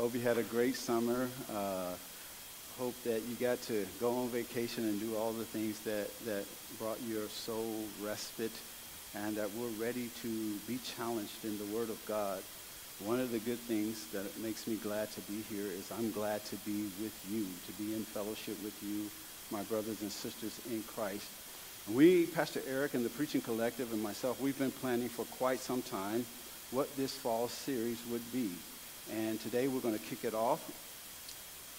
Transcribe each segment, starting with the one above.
Hope you had a great summer. Uh, hope that you got to go on vacation and do all the things that, that brought your soul respite and that we're ready to be challenged in the Word of God. One of the good things that makes me glad to be here is I'm glad to be with you, to be in fellowship with you, my brothers and sisters in Christ. We, Pastor Eric and the Preaching Collective and myself, we've been planning for quite some time what this fall series would be. And today we're going to kick it off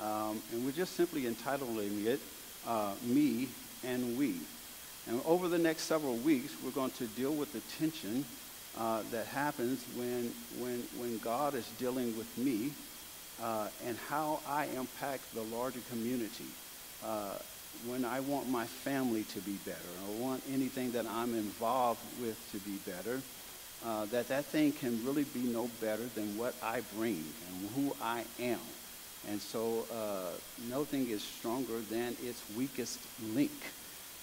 um, and we're just simply entitling it uh, Me and We. And over the next several weeks, we're going to deal with the tension uh, that happens when, when, when God is dealing with me uh, and how I impact the larger community. Uh, when I want my family to be better, I want anything that I'm involved with to be better, uh, that that thing can really be no better than what I bring and who I am. And so uh, nothing is stronger than its weakest link.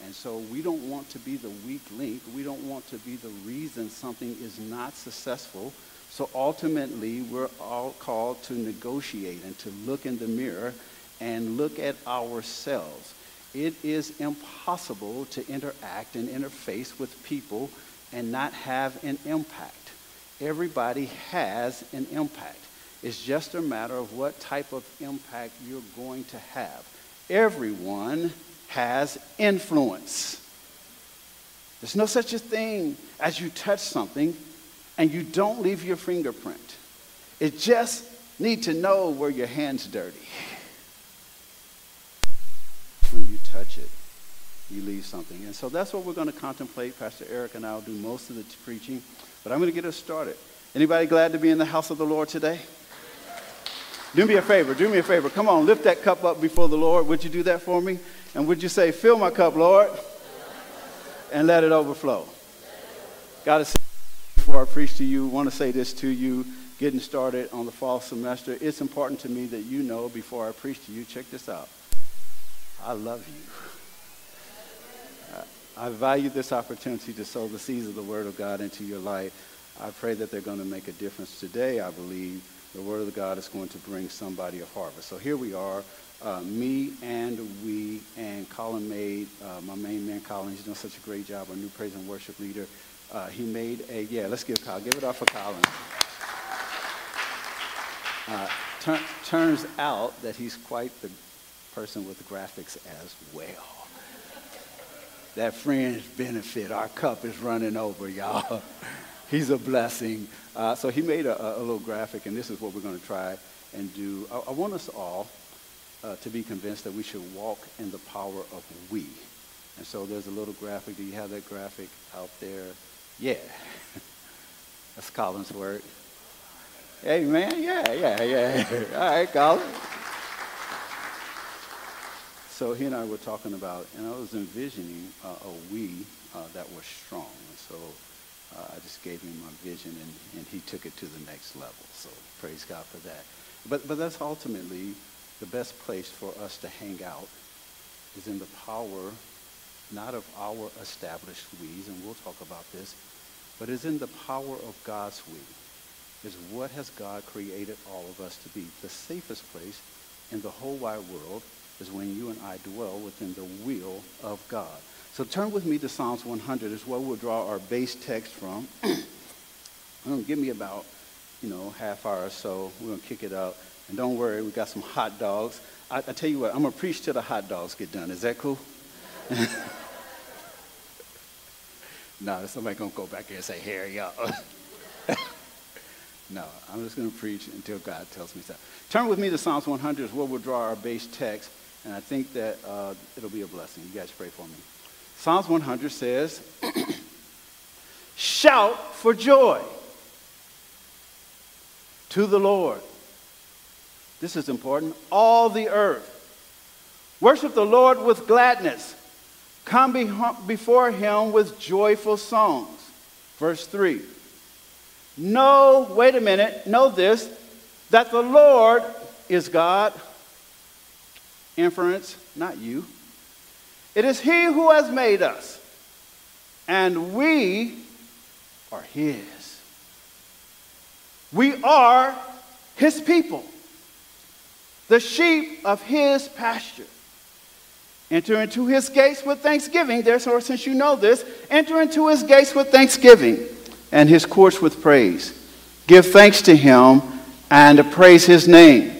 And so we don't want to be the weak link. We don't want to be the reason something is not successful. So ultimately, we're all called to negotiate and to look in the mirror and look at ourselves. It is impossible to interact and interface with people and not have an impact. Everybody has an impact. It's just a matter of what type of impact you're going to have. Everyone has influence. There's no such a thing as you touch something and you don't leave your fingerprint. It just need to know where your hand's dirty. You leave something. And so that's what we're going to contemplate. Pastor Eric and I will do most of the preaching, but I'm going to get us started. Anybody glad to be in the house of the Lord today? Do me a favor. Do me a favor. Come on, lift that cup up before the Lord. Would you do that for me? And would you say, Fill my cup, Lord, and let it overflow? God, before I preach to you, want to say this to you, getting started on the fall semester. It's important to me that you know before I preach to you, check this out. I love you. I value this opportunity to sow the seeds of the Word of God into your life. I pray that they're going to make a difference today, I believe the Word of God is going to bring somebody a harvest. So here we are, uh, me and we, and Colin made, uh, my main man Colin, he's done such a great job, our new praise and worship leader. Uh, he made a, yeah, let's give Colin, give it up for Colin. Uh, tur- turns out that he's quite the person with graphics as well. That friend's benefit, our cup is running over, y'all. he's a blessing. Uh, so he made a, a, little graphic, and this is what we're going to try and do. I, I want us all uh, to be convinced that we should walk in the power of we. And so there's a little graphic. Do you have that graphic out there? Yeah. That's Colin's word. Hey, man, yeah, yeah, yeah. all right, Colin. So he and I were talking about, and I was envisioning uh, a we uh, that was strong. And so uh, I just gave him my vision, and, and he took it to the next level. So praise God for that. But, but that's ultimately the best place for us to hang out is in the power, not of our established we's, and we'll talk about this, but is in the power of God's we. Is what has God created all of us to be. The safest place in the whole wide world is when you and I dwell within the will of God. So turn with me to Psalms 100 is where we'll draw our base text from. Um, give me about, you know, half hour or so. We're going to kick it up. And don't worry, we got some hot dogs. I, I tell you what, I'm going to preach till the hot dogs get done. Is that cool? no, somebody going to go back here and say, here y'all. no, I'm just going to preach until God tells me so. Turn with me to Psalms 100 is where we'll draw our base text. And I think that uh, it'll be a blessing. You guys pray for me. Psalms 100 says, Shout for joy to the Lord. This is important. All the earth. Worship the Lord with gladness. Come before him with joyful songs. Verse 3. Know, wait a minute, know this, that the Lord is God. Inference, not you. It is He who has made us, and we are His. We are His people. the sheep of his pasture. Enter into his gates with thanksgiving. Therefore, since you know this, enter into his gates with thanksgiving and his courts with praise. Give thanks to him and praise his name.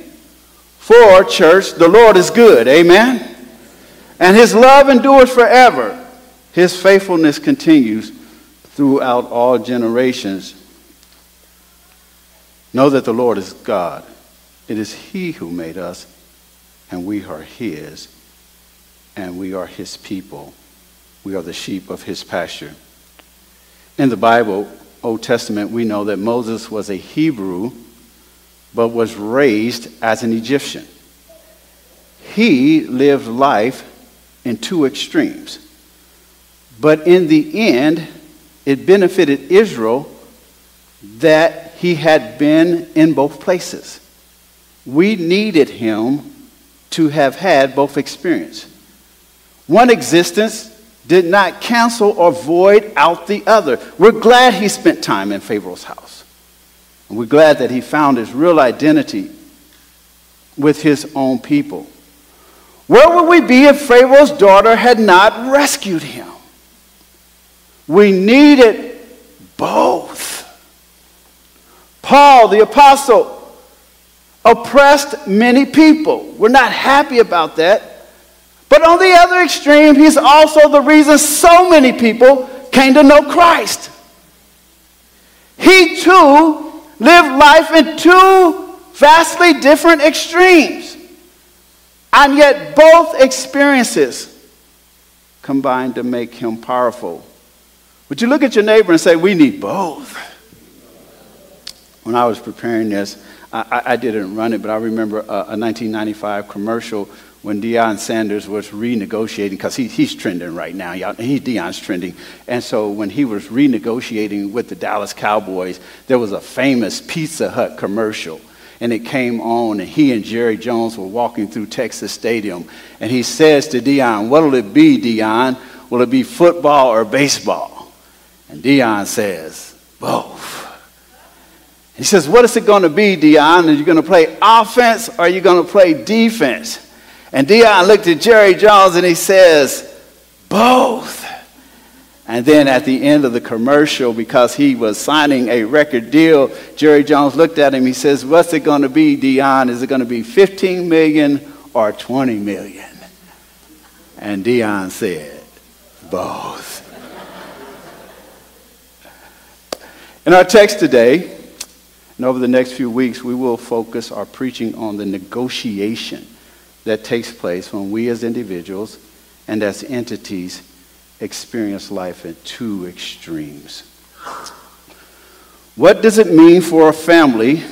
For, church, the Lord is good. Amen. And his love endures forever. His faithfulness continues throughout all generations. Know that the Lord is God. It is he who made us, and we are his and we are his people. We are the sheep of his pasture. In the Bible, Old Testament, we know that Moses was a Hebrew, but was raised as an Egyptian. He lived life in two extremes. But in the end, it benefited Israel that he had been in both places. We needed him to have had both experience. One existence did not cancel or void out the other. We're glad he spent time in Pharaoh's house. And we're glad that he found his real identity with his own people. Where would we be if Pharaoh's daughter had not rescued him? We needed both. Paul, the apostle, oppressed many people. We're not happy about that. But on the other extreme, he's also the reason so many people came to know Christ. He too lived life in two vastly different extremes. And yet, both experiences combined to make him powerful. Would you look at your neighbor and say, We need both? When I was preparing this, I, I didn't run it, but I remember a, a 1995 commercial when Deion Sanders was renegotiating, because he, he's trending right now, y'all, he, Deion's trending. And so when he was renegotiating with the Dallas Cowboys, there was a famous Pizza Hut commercial. And it came on, and he and Jerry Jones were walking through Texas Stadium. And he says to Deion, What'll it be, Deion? Will it be football or baseball? And Deion says, Both. He says, What is it going to be, Deion? Are you going to play offense or are you going to play defense? And Deion looked at Jerry Jones and he says, both. And then at the end of the commercial, because he was signing a record deal, Jerry Jones looked at him. He says, What's it going to be, Deion? Is it going to be 15 million or 20 million? And Deion said, Both. In our text today, and over the next few weeks, we will focus our preaching on the negotiation that takes place when we as individuals and as entities experience life in two extremes. What does it mean for a family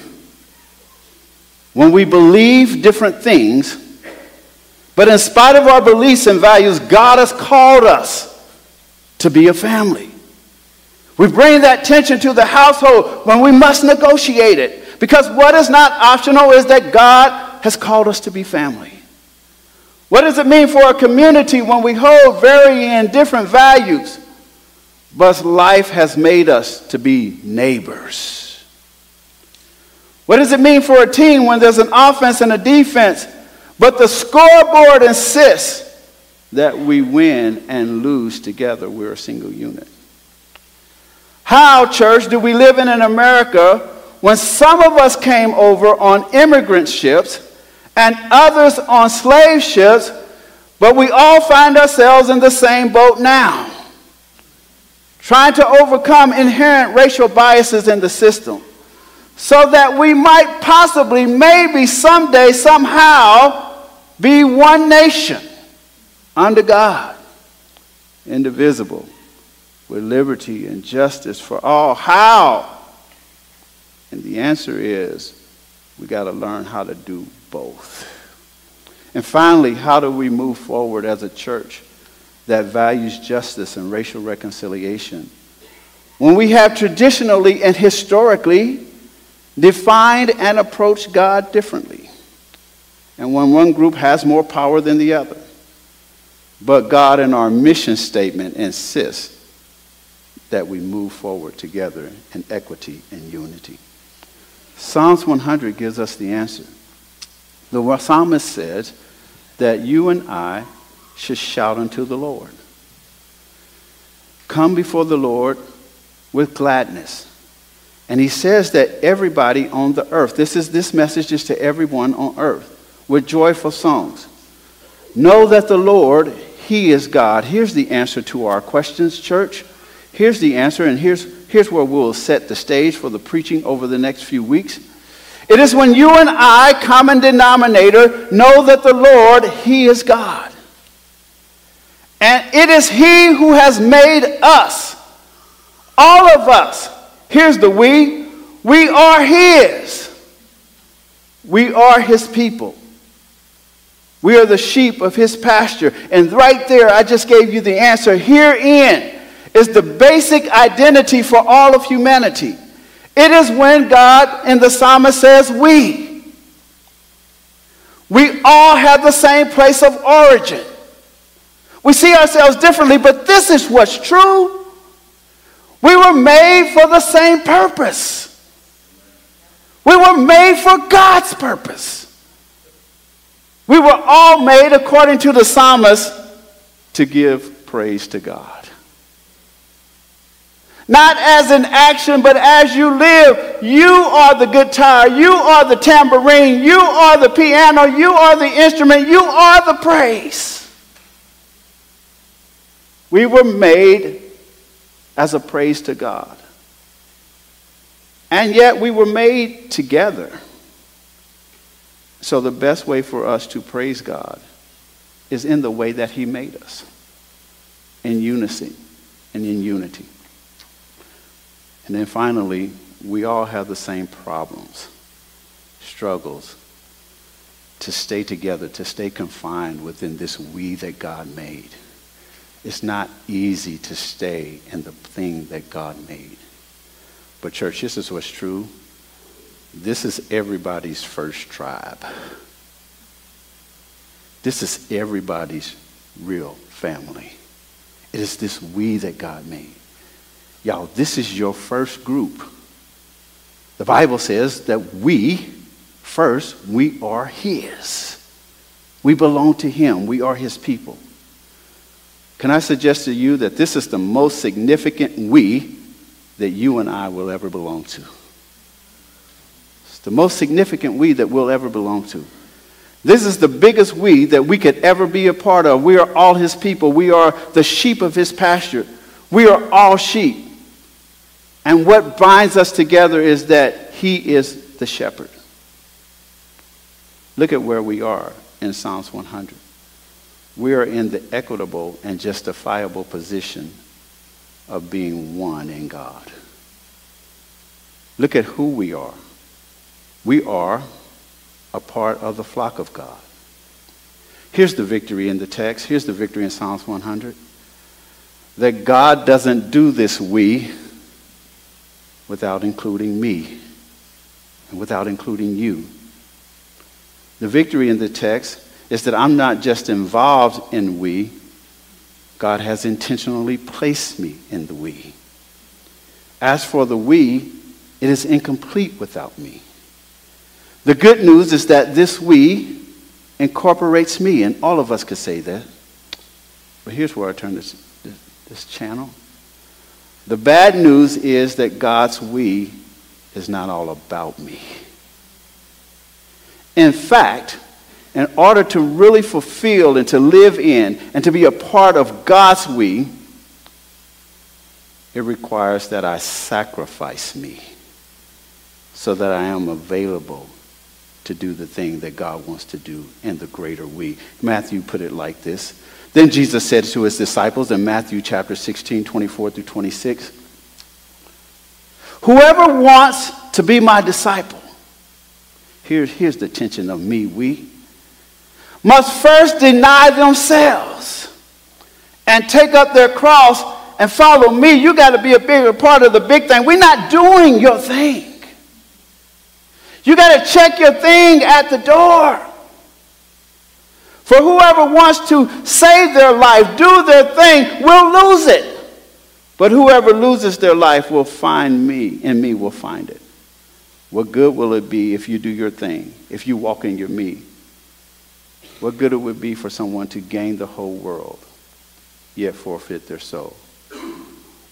when we believe different things, but in spite of our beliefs and values, God has called us to be a family? We bring that tension to the household when we must negotiate it. Because what is not optional is that God has called us to be family. What does it mean for a community when we hold varying and different values, but life has made us to be neighbors? What does it mean for a team when there's an offense and a defense, but the scoreboard insists that we win and lose together? We're a single unit. How, church, do we live in an America when some of us came over on immigrant ships and others on slave ships, but we all find ourselves in the same boat now, trying to overcome inherent racial biases in the system so that we might possibly, maybe someday, somehow be one nation under God, indivisible, with liberty and justice for all. How? And the answer is we got to learn how to do both. And finally, how do we move forward as a church that values justice and racial reconciliation? When we have traditionally and historically defined and approached God differently, and when one group has more power than the other. But God, in our mission statement, insists that we move forward together in equity and unity. Psalms 100 gives us the answer. The psalmist says that you and I should shout unto the Lord. Come before the Lord with gladness. And he says that everybody on the earth, this is this message is to everyone on earth, with joyful songs. Know that the Lord, He is God. Here's the answer to our questions, church. Here's the answer, and here's, here's where we'll set the stage for the preaching over the next few weeks. It is when you and I, common denominator, know that the Lord, He is God. And it is He who has made us, all of us. Here's the we. We are His. We are His people. We are the sheep of His pasture. And right there, I just gave you the answer. Herein is the basic identity for all of humanity. It is when God in the psalmist says, We. We all have the same place of origin. We see ourselves differently, but this is what's true. We were made for the same purpose. We were made for God's purpose. We were all made, according to the psalmist, to give praise to God. Not as an action, but as you live. You are the guitar. You are the tambourine. You are the piano. You are the instrument. You are the praise. We were made as a praise to God. And yet we were made together. So the best way for us to praise God is in the way that He made us in unison and in unity. And then finally, we all have the same problems, struggles to stay together, to stay confined within this we that God made. It's not easy to stay in the thing that God made. But, church, this is what's true. This is everybody's first tribe. This is everybody's real family. It is this we that God made. Y'all, this is your first group. The Bible says that we, first, we are His. We belong to Him. We are His people. Can I suggest to you that this is the most significant we that you and I will ever belong to? It's the most significant we that we'll ever belong to. This is the biggest we that we could ever be a part of. We are all his people. We are the sheep of his pasture. We are all sheep. And what binds us together is that he is the shepherd. Look at where we are in Psalms 100 we are in the equitable and justifiable position of being one in God. Look at who we are. We are a part of the flock of God. Here's the victory in the text. Here's the victory in Psalms 100. That God doesn't do this we without including me and without including you. The victory in the text is that I'm not just involved in we, God has intentionally placed me in the we. As for the we, it is incomplete without me. The good news is that this we incorporates me, and all of us could say that. But here's where I turn this, this, this channel. The bad news is that God's we is not all about me. In fact, in order to really fulfill and to live in and to be a part of God's we, it requires that I sacrifice me so that I am available to do the thing that God wants to do in the greater we. Matthew put it like this. Then Jesus said to his disciples in Matthew chapter 16, 24 through 26, Whoever wants to be my disciple, here's, here's the tension of me, we must first deny themselves and take up their cross and follow me. You got to be a bigger part of the big thing. We're not doing your thing. You got to check your thing at the door. For whoever wants to save their life, do their thing, will lose it. But whoever loses their life will find me, and me will find it. What good will it be if you do your thing, if you walk in your me, What good it would be for someone to gain the whole world, yet forfeit their soul?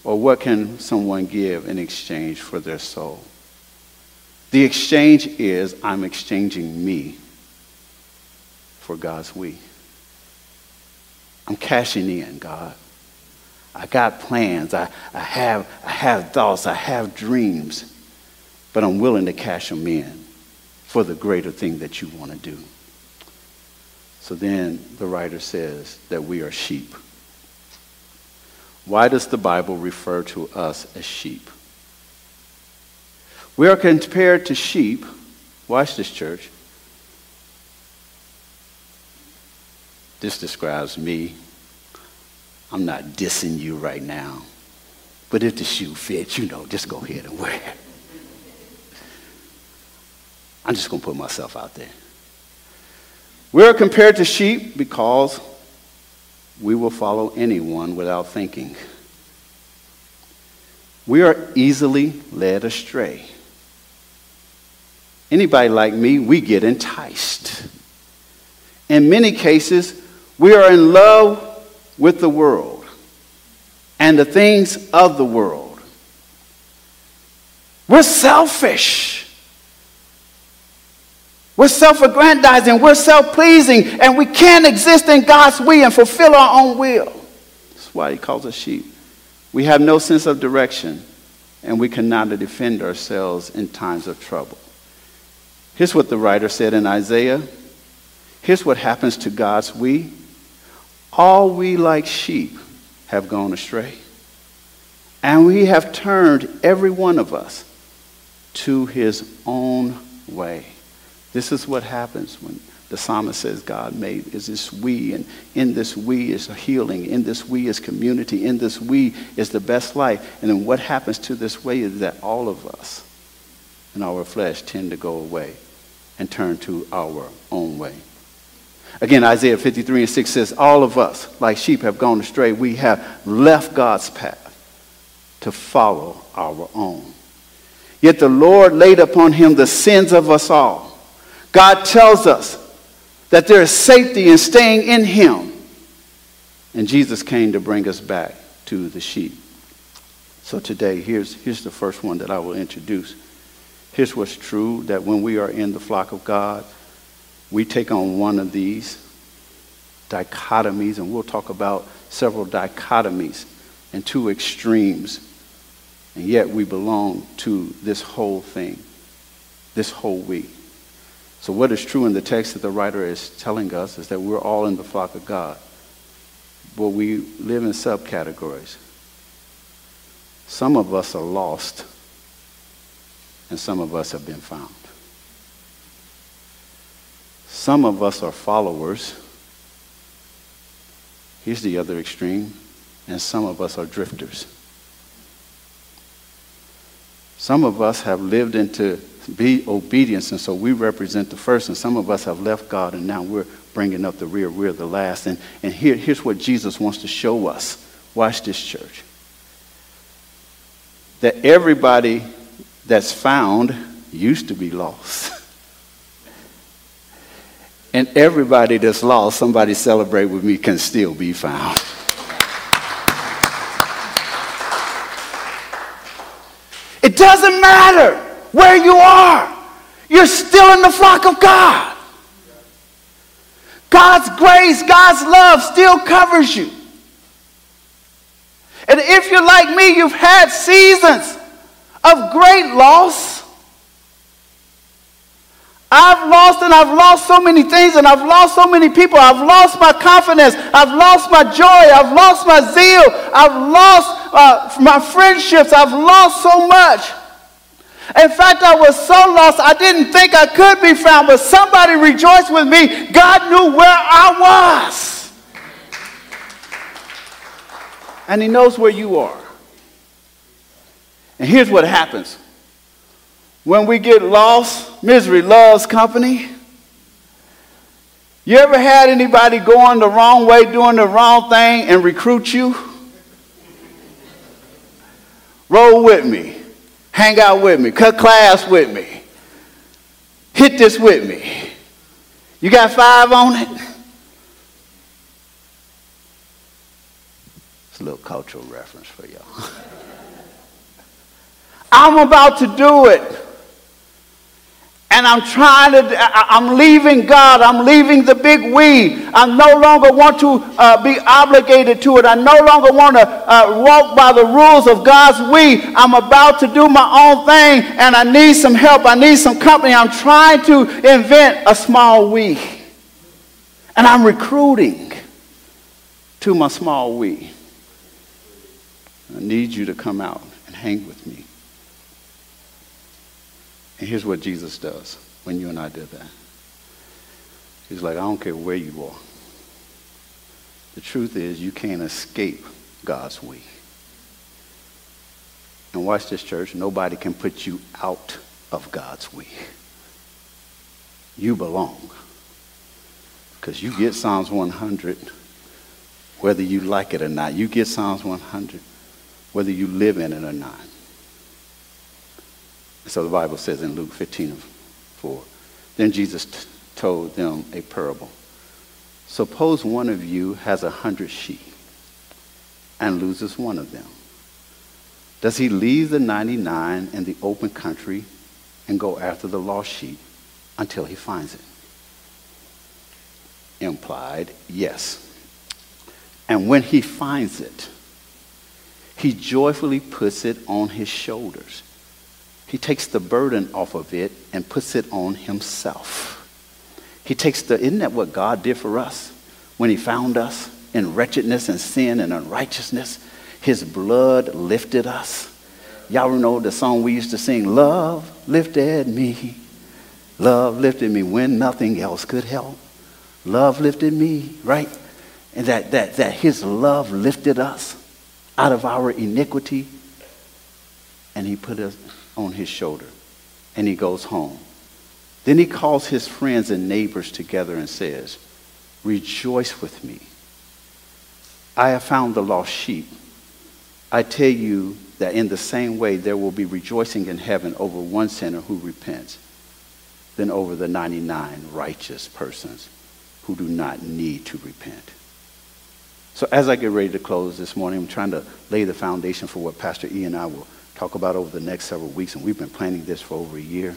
Or what can someone give in exchange for their soul? The exchange is I'm exchanging me for God's we. I'm cashing in, God. I got plans. I, I, have, I have thoughts. I have dreams. But I'm willing to cash them in for the greater thing that you want to do. So then the writer says that we are sheep. Why does the Bible refer to us as sheep? We are compared to sheep. Watch this, church. This describes me. I'm not dissing you right now. But if the shoe fits, you know, just go ahead and wear it. I'm just going to put myself out there. We are compared to sheep because we will follow anyone without thinking. We are easily led astray. Anybody like me, we get enticed. In many cases, we are in love with the world and the things of the world. We're selfish. We're self aggrandizing, we're self pleasing, and we can't exist in God's will and fulfill our own will. That's why he calls us sheep. We have no sense of direction, and we cannot defend ourselves in times of trouble. Here's what the writer said in Isaiah. Here's what happens to God's we. All we like sheep have gone astray, and we have turned every one of us to his own way. This is what happens when the psalmist says God made is this we, and in this we is healing, in this we is community, in this we is the best life. And then what happens to this way is that all of us in our flesh tend to go away and turn to our own way. Again, Isaiah 53 and 6 says, All of us, like sheep, have gone astray. We have left God's path to follow our own. Yet the Lord laid upon him the sins of us all. God tells us that there is safety in staying in Him. And Jesus came to bring us back to the sheep. So today, here's, here's the first one that I will introduce. Here's what's true that when we are in the flock of God, we take on one of these dichotomies, and we'll talk about several dichotomies and two extremes. And yet we belong to this whole thing, this whole we. So, what is true in the text that the writer is telling us is that we're all in the flock of God. But we live in subcategories. Some of us are lost, and some of us have been found. Some of us are followers. Here's the other extreme. And some of us are drifters. Some of us have lived into be obedience. And so we represent the first, and some of us have left God, and now we're bringing up the rear. We're the last. And, and here, here's what Jesus wants to show us. Watch this, church. That everybody that's found used to be lost. and everybody that's lost, somebody celebrate with me, can still be found. It doesn't matter where you are. You're still in the flock of God. God's grace, God's love still covers you. And if you're like me, you've had seasons of great loss. I've lost and I've lost so many things and I've lost so many people. I've lost my confidence. I've lost my joy. I've lost my zeal. I've lost uh, my friendships. I've lost so much. In fact, I was so lost, I didn't think I could be found, but somebody rejoiced with me. God knew where I was. And He knows where you are. And here's what happens when we get lost, misery loves company. You ever had anybody going the wrong way, doing the wrong thing, and recruit you? Roll with me. Hang out with me. Cut class with me. Hit this with me. You got five on it? It's a little cultural reference for y'all. I'm about to do it and I'm trying to, I'm leaving God. I'm leaving the big we. I no longer want to uh, be obligated to it. I no longer want to uh, walk by the rules of God's we. I'm about to do my own thing and I need some help. I need some company. I'm trying to invent a small we. And I'm recruiting to my small we. I need you to come out and hang with me. And here's what Jesus does when you and I did that. He's like, I don't care where you are. The truth is, you can't escape God's way. And watch this, church. Nobody can put you out of God's way. You belong. Because you get Psalms 100 whether you like it or not. You get Psalms 100 whether you live in it or not. So the Bible says in Luke 15 4. Then Jesus t- told them a parable. Suppose one of you has a hundred sheep and loses one of them. Does he leave the 99 in the open country and go after the lost sheep until he finds it? Implied, yes. And when he finds it, he joyfully puts it on his shoulders he takes the burden off of it and puts it on himself. He takes the, isn't that what God did for us when he found us in wretchedness and sin and unrighteousness? His blood lifted us. Y'all know the song we used to sing, Love lifted me. Love lifted me when nothing else could help. Love lifted me, right? And that, that, that his love lifted us out of our iniquity and he put us on his shoulder and he goes home. Then he calls his friends and neighbors together and says, Rejoice with me. I have found the lost sheep. I tell you that in the same way there will be rejoicing in heaven over one sinner who repents than over the 99 righteous persons who do not need to repent. So as I get ready to close this morning, I'm trying to lay the foundation for what Pastor E and I will talk about over the next several weeks, and we've been planning this for over a year.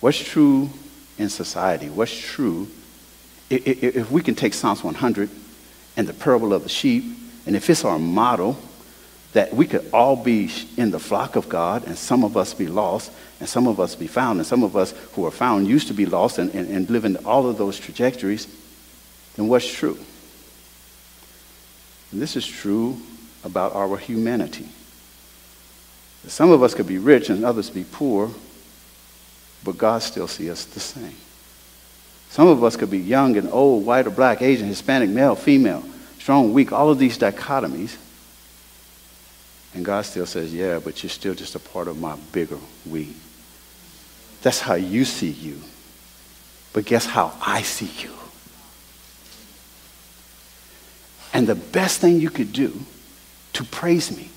What's true in society? What's true if we can take Psalms 100 and the parable of the sheep, and if it's our model that we could all be in the flock of God, and some of us be lost, and some of us be found, and some of us who are found used to be lost and, and, and live in all of those trajectories, then what's true? And this is true about our humanity. Some of us could be rich and others be poor, but God still sees us the same. Some of us could be young and old, white or black, Asian, Hispanic, male, female, strong, weak, all of these dichotomies. And God still says, yeah, but you're still just a part of my bigger we. That's how you see you. But guess how I see you? And the best thing you could do to praise me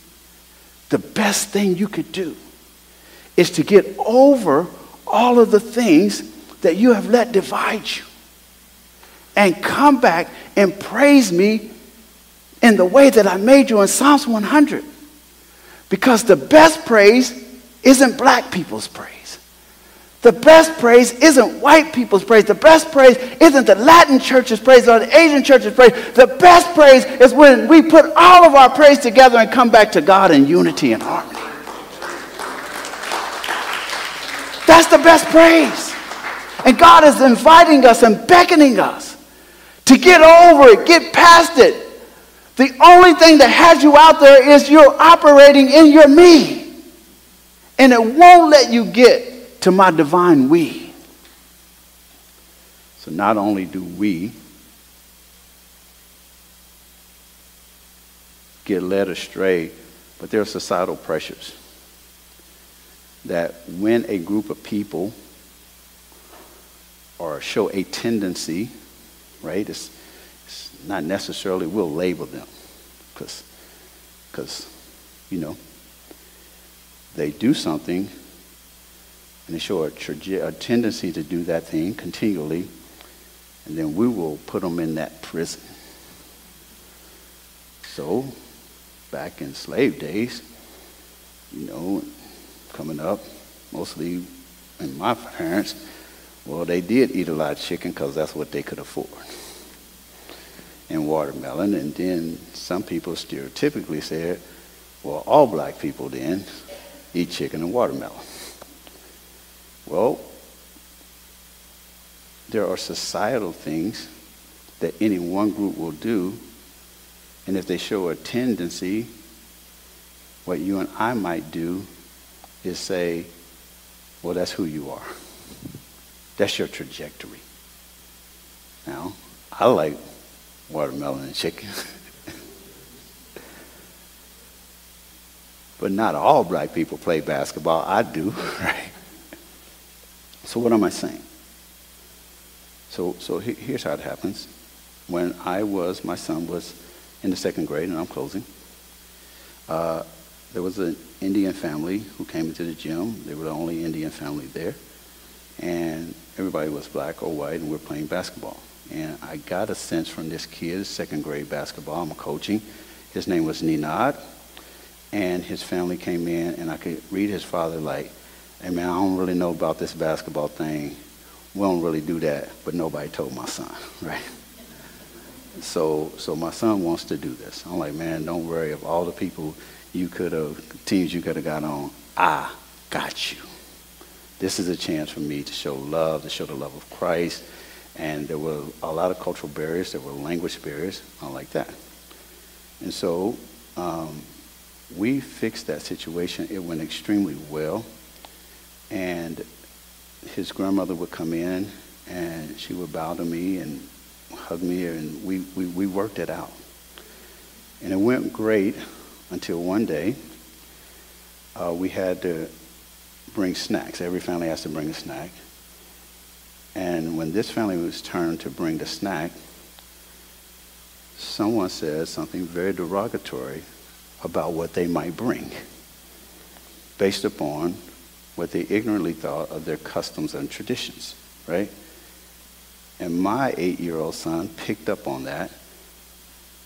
the best thing you could do is to get over all of the things that you have let divide you and come back and praise me in the way that I made you in Psalms 100. Because the best praise isn't black people's praise. The best praise isn't white people's praise. The best praise isn't the Latin church's praise or the Asian church's praise. The best praise is when we put all of our praise together and come back to God in unity and harmony. That's the best praise. And God is inviting us and beckoning us to get over it, get past it. The only thing that has you out there is you're operating in your me. And it won't let you get to my divine we. So not only do we get led astray, but there are societal pressures that when a group of people or show a tendency, right, it's, it's not necessarily we'll label them because, you know, they do something and they show a, a tendency to do that thing continually, and then we will put them in that prison. So back in slave days, you know, coming up, mostly in my parents, well, they did eat a lot of chicken because that's what they could afford. And watermelon. And then some people stereotypically said, well, all black people then eat chicken and watermelon. Well, there are societal things that any one group will do, and if they show a tendency, what you and I might do is say, well, that's who you are. That's your trajectory. Now, I like watermelon and chicken. but not all black people play basketball. I do, right? So what am I saying? So, so here's how it happens. When I was, my son was in the second grade, and I'm closing. Uh, there was an Indian family who came into the gym. They were the only Indian family there. And everybody was black or white, and we are playing basketball. And I got a sense from this kid, second grade basketball, I'm coaching. His name was Ninad. And his family came in, and I could read his father like, hey man, I don't really know about this basketball thing. We don't really do that, but nobody told my son, right? So, so my son wants to do this. I'm like, man, don't worry. Of all the people you could have, teams you could have got on, I got you. This is a chance for me to show love, to show the love of Christ. And there were a lot of cultural barriers. There were language barriers. I like that. And so um, we fixed that situation. It went extremely well. And his grandmother would come in and she would bow to me and hug me, and we, we, we worked it out. And it went great until one day uh, we had to bring snacks. Every family has to bring a snack. And when this family was turned to bring the snack, someone said something very derogatory about what they might bring based upon what they ignorantly thought of their customs and traditions, right? And my eight year old son picked up on that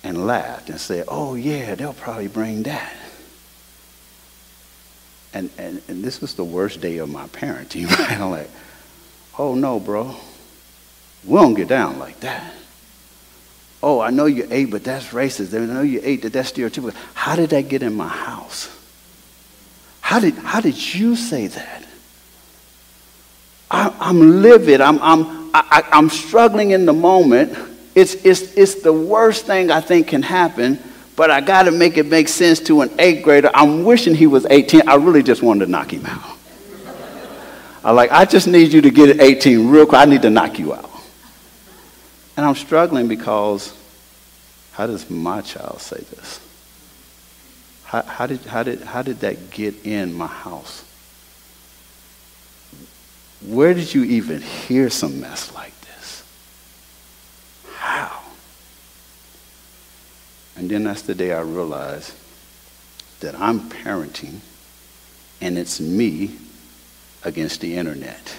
and laughed and said, Oh, yeah, they'll probably bring that. And, and, and this was the worst day of my parenting, right? I'm like, Oh, no, bro. We don't get down like that. Oh, I know you ate, but that's racist. I know you ate, that that's stereotypical. How did that get in my house? How did, how did you say that? I, am livid. I'm, I'm, I, I'm struggling in the moment. It's, it's, it's the worst thing I think can happen, but I got to make it make sense to an eighth grader. I'm wishing he was 18. I really just wanted to knock him out. I like, I just need you to get at 18 real quick. I need to knock you out. And I'm struggling because how does my child say this? How, how, did, how, did, how did that get in my house? Where did you even hear some mess like this? How? And then that's the day I realized that I'm parenting and it's me against the internet.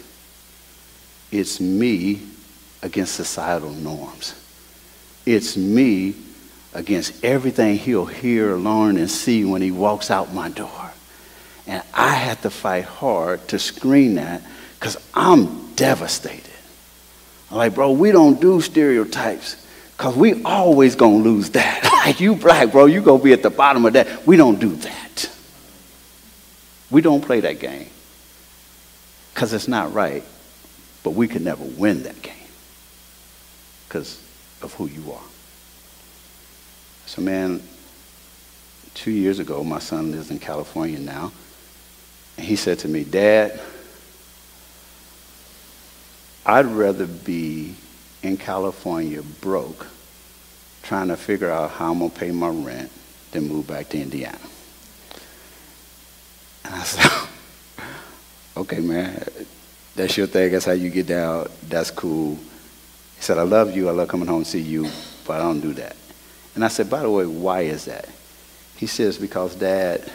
It's me against societal norms. It's me against everything he'll hear, learn, and see when he walks out my door. And I had to fight hard to screen that because I'm devastated. I'm like, bro, we don't do stereotypes because we always going to lose that. like, you black, bro, you going to be at the bottom of that. We don't do that. We don't play that game because it's not right, but we can never win that game because of who you are. So, man, two years ago, my son lives in California now, and he said to me, Dad, I'd rather be in California broke trying to figure out how I'm going to pay my rent than move back to Indiana. And I said, okay, man, that's your thing. That's how you get down. That's cool. He said, I love you. I love coming home and see you, but I don't do that. And I said, by the way, why is that? He says, because dad,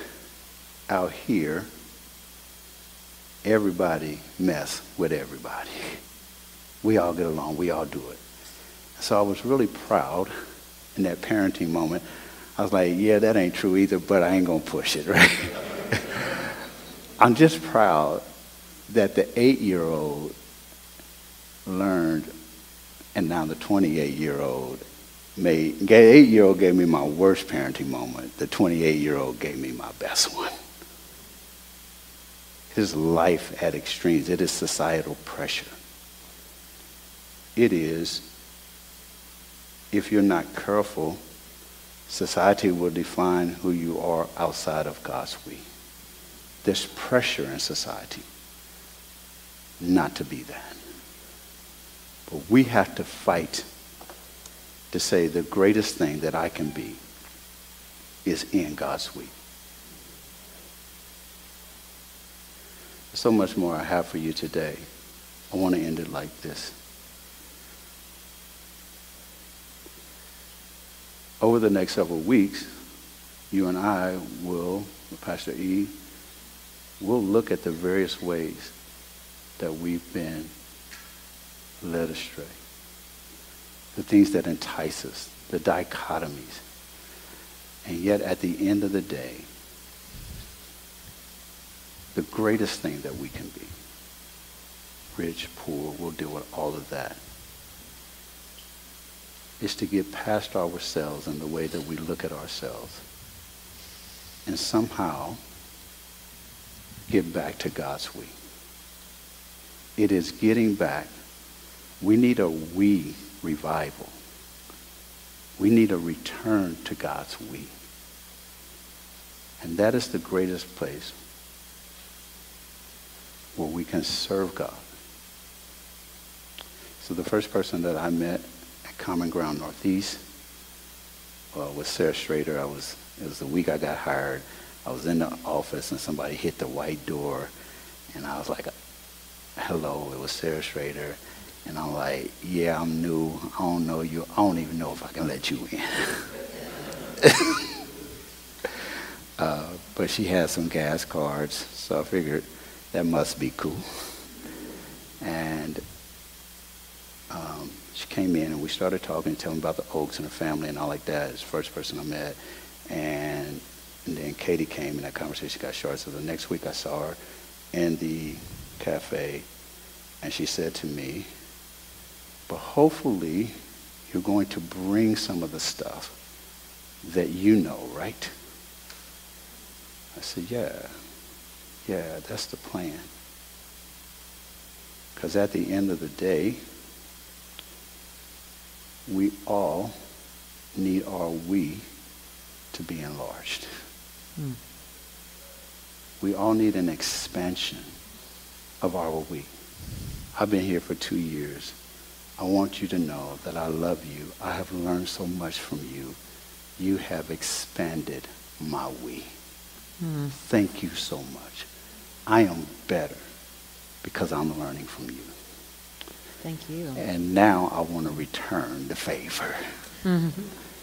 out here, everybody mess with everybody. We all get along. We all do it. So I was really proud in that parenting moment. I was like, yeah, that ain't true either, but I ain't going to push it, right? I'm just proud that the eight year old learned, and now the 28 year old made, eight year old gave me my worst parenting moment. The 28 year old gave me my best one. His life at extremes, it is societal pressure. It is, if you're not careful, society will define who you are outside of God's we. There's pressure in society not to be that. But we have to fight to say the greatest thing that I can be is in God's we. So much more I have for you today. I want to end it like this. Over the next several weeks, you and I will, Pastor E, will look at the various ways that we've been led astray. The things that entice us, the dichotomies. And yet, at the end of the day, the greatest thing that we can be, rich, poor, we'll deal with all of that, is to get past ourselves and the way that we look at ourselves and somehow get back to God's we. It is getting back. We need a we revival. We need a return to God's we. And that is the greatest place where we can serve God. So the first person that I met at Common Ground Northeast uh, was Sarah Schrader. I was, it was the week I got hired. I was in the office and somebody hit the white door and I was like, hello, it was Sarah Schrader. And I'm like, yeah, I'm new. I don't know you. I don't even know if I can let you in. uh, but she had some gas cards, so I figured that must be cool. And um, she came in and we started talking, telling about the Oaks and her family and all like that. It's the first person I met. And, and then Katie came and that conversation got short. So the next week I saw her in the cafe, and she said to me, but hopefully you're going to bring some of the stuff that you know, right? I said, yeah, yeah, that's the plan. Because at the end of the day, we all need our we to be enlarged. Hmm. We all need an expansion of our we. I've been here for two years. I want you to know that I love you. I have learned so much from you. You have expanded my we. Mm. Thank you so much. I am better because I'm learning from you. Thank you. And now I want to return the favor. Mm-hmm.